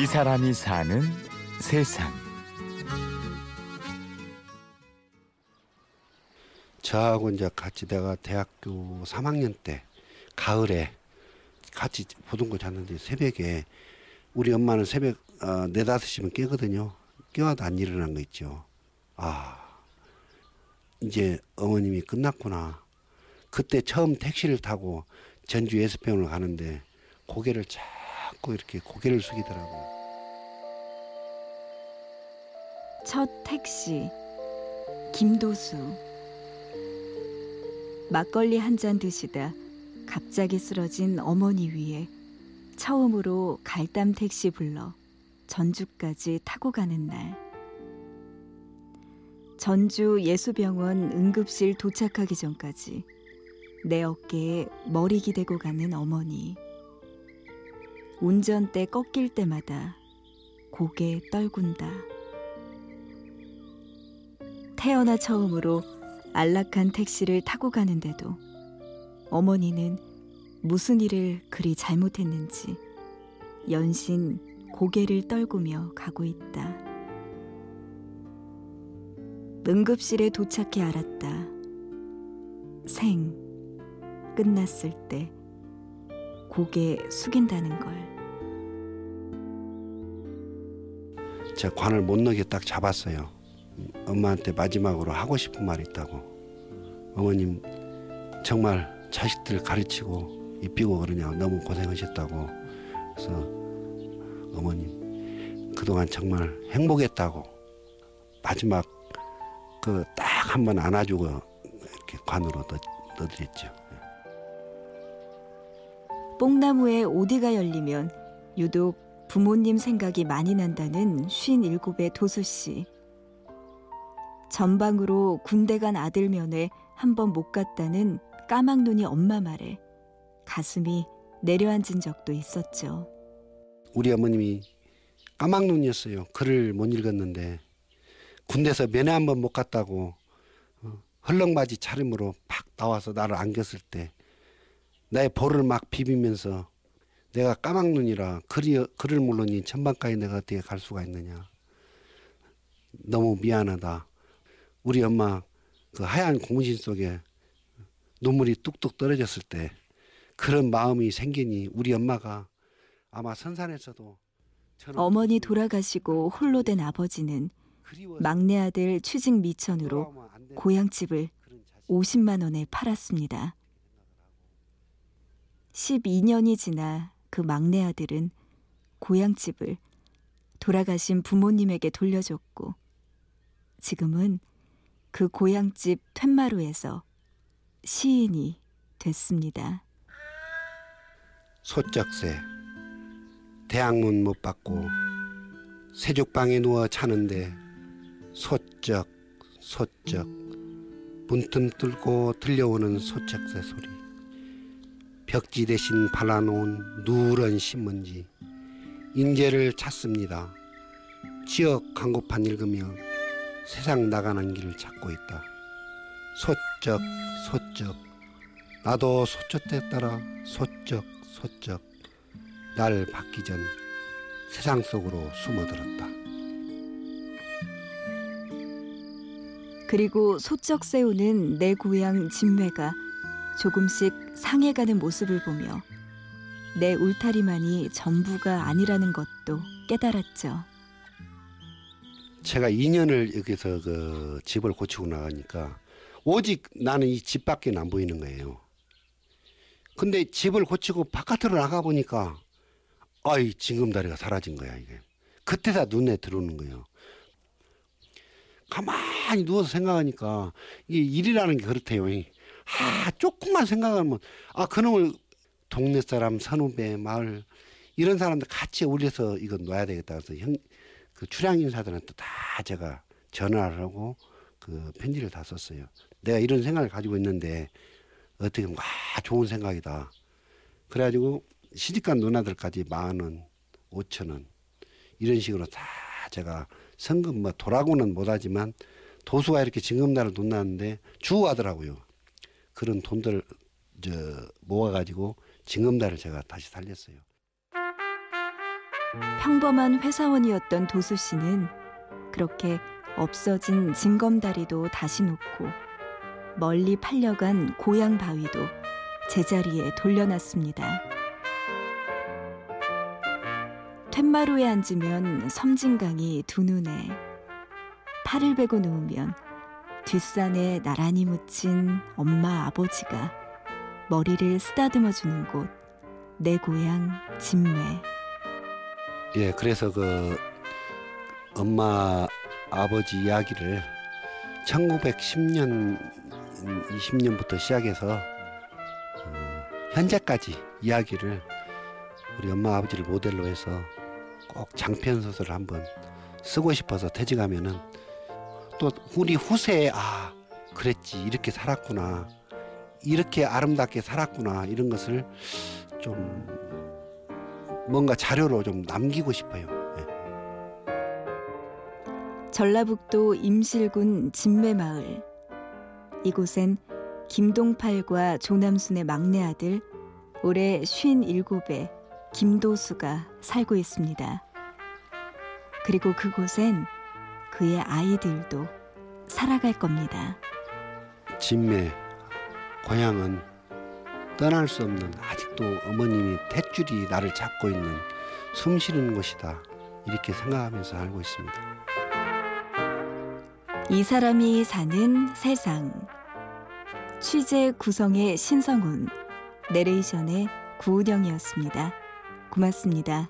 이 사람이 사는 세상. 저하고 이제 같이 내가 대학교 3학년 때 가을에 같이 보던 거 잤는데 새벽에 우리 엄마는 새벽 어, 4, 5시면 깨거든요. 깨워도 안 일어난 거 있죠. 아, 이제 어머님이 끝났구나. 그때 처음 택시를 타고 전주 예수병원을 가는데 고개를 자꾸 이렇게 고개를 숙이더라고요. 첫 택시 김도수. 막걸리 한 잔 드시다 갑자기 쓰러진 어머니 위에 처음으로 갈담 택시 불러 전주까지 타고 가는 날. 전주 예수병원 응급실 도착하기 전까지 내 어깨에 머리 기대고 가는 어머니 운전대 꺾일 때마다 고개 떨군다. 태어나 처음으로 안락한 택시를 타고 가는데도 어머니는 무슨 일을 그리 잘못했는지 연신 고개를 떨구며 가고 있다. 응급실에 도착해 알았다. 생 끝났을 때 고개 숙인다는 걸. 제가 관을 못 넣게 딱 잡았어요. 엄마한테 마지막으로 하고 싶은 말이 있다고. 어머님 정말 자식들 가르치고 입히고 그러냐고 너무 고생하셨다고. 그래서 어머님 그동안 정말 행복했다고 마지막 그 딱 한 번 안아주고 이렇게 관으로 넣, 넣어드렸죠. 뽕나무에 오디가 열리면 유독 부모님 생각이 많이 난다는 57의 도수 씨. 전방으로 군대 간 아들 면회 한 번 못 갔다는 까막눈이 엄마 말에 가슴이 내려앉은 적도 있었죠. 우리 어머님이 까막눈이었어요. 글을 못 읽었는데 군대에서 면회 한 번 못 갔다고 어, 헐렁바지 차림으로 팍 나와서 나를 안겼을 때 나의 볼을 막 비비면서 내가 까막눈이라 글이, 글을 모르니 천방까지 내가 어떻게 갈 수가 있느냐. 너무 미안하다. 우리 엄마 그 하얀 고무신 속에 눈물이 뚝뚝 떨어졌을 때 그런 마음이 생기니 우리 엄마가 아마 선산에서도 어머니 돌아가시고 홀로 된 아버지는 막내 아들 취직 미천으로 고향집을 50만 원에 팔았습니다. 12년이 지나 그 막내 아들은 고향집을 돌아가신 부모님에게 돌려줬고 지금은 그 고향집 퇴마루에서 시인이 됐습니다. 소쩍새 대학문 못 받고 세족방에 누워 자는데 소쩍 소쩍 문틈 뚫고 들려오는 소쩍새 소리 벽지 대신 발라놓은 누런 신문지 인재를 찾습니다. 지역 광고판 읽으며 세상 나가는 길을 찾고 있다. 소쩍 소쩍 나도 소쩍대 따라 소쩍 소쩍 날 받기 전 세상 속으로 숨어들었다. 그리고 소쩍 세우는 내 고향 진매가 조금씩 상해가는 모습을 보며 내 울타리만이 전부가 아니라는 것도 깨달았죠. 제가 2년을 여기서 그 집을 고치고 나가니까 오직 나는 이 집 밖에 안 보이는 거예요. 근데 집을 고치고 바깥으로 나가 보니까 아이 징금다리가 사라진 거야 이게. 그때다 눈에 들어오는 거예요. 가만히 누워서 생각하니까 이게 일이라는 게 그렇대요. 아 조금만 생각하면 아 그놈을 동네 사람 선후배 마을 이런 사람들 같이 어울려서 이거 놔야 되겠다 그래서 형 그 출향 인사들한테 다 제가 전화를 하고 그 편지를 다 썼어요. 내가 이런 생각을 가지고 있는데 어떻게 보면 아 좋은 생각이다. 그래가지고 시집간 누나들까지 만 원, 오천 원 이런 식으로 다 제가 성금 뭐 도라고는 못하지만 도수가 이렇게 징금날을 돈 났는데 주고 하더라고요. 그런 돈들 저 모아가지고 징금달을 제가 다시 살렸어요. 평범한 회사원이었던 도수 씨는 그렇게 없어진 징검다리도 다시 놓고 멀리 팔려간 고향 바위도 제자리에 돌려놨습니다. 툇마루에 앉으면 섬진강이 두 눈에 팔을 베고 누우면 뒷산에 나란히 묻힌 엄마 아버지가 머리를 쓰다듬어 주는 곳 내 고향 진매. 예, 그래서 그 엄마 아버지 이야기를 1910년 20년부터 시작해서 어, 현재까지 이야기를 우리 엄마 아버지를 모델로 해서 꼭 장편 소설을 한번 쓰고 싶어서 퇴직하면은 또 우리 후세에 아 그랬지 이렇게 살았구나 이렇게 아름답게 살았구나 이런 것을 좀 뭔가 자료로 좀 남기고 싶어요. 예. 전라북도 임실군 진매마을 이곳엔 김동팔과 조남순의 막내 아들 올해 57의 김도수가 살고 있습니다. 그리고 그곳엔 그의 아이들도 살아갈 겁니다. 진매 고향은 떠날 수 없는 아직도 어머님이 탯줄이 나를 잡고 있는 숨쉬는 곳이다 이렇게 생각하면서 살고 있습니다. 이 사람이 사는 세상 취재 구성의 신성훈 내레이션의 구은영이었습니다. 고맙습니다.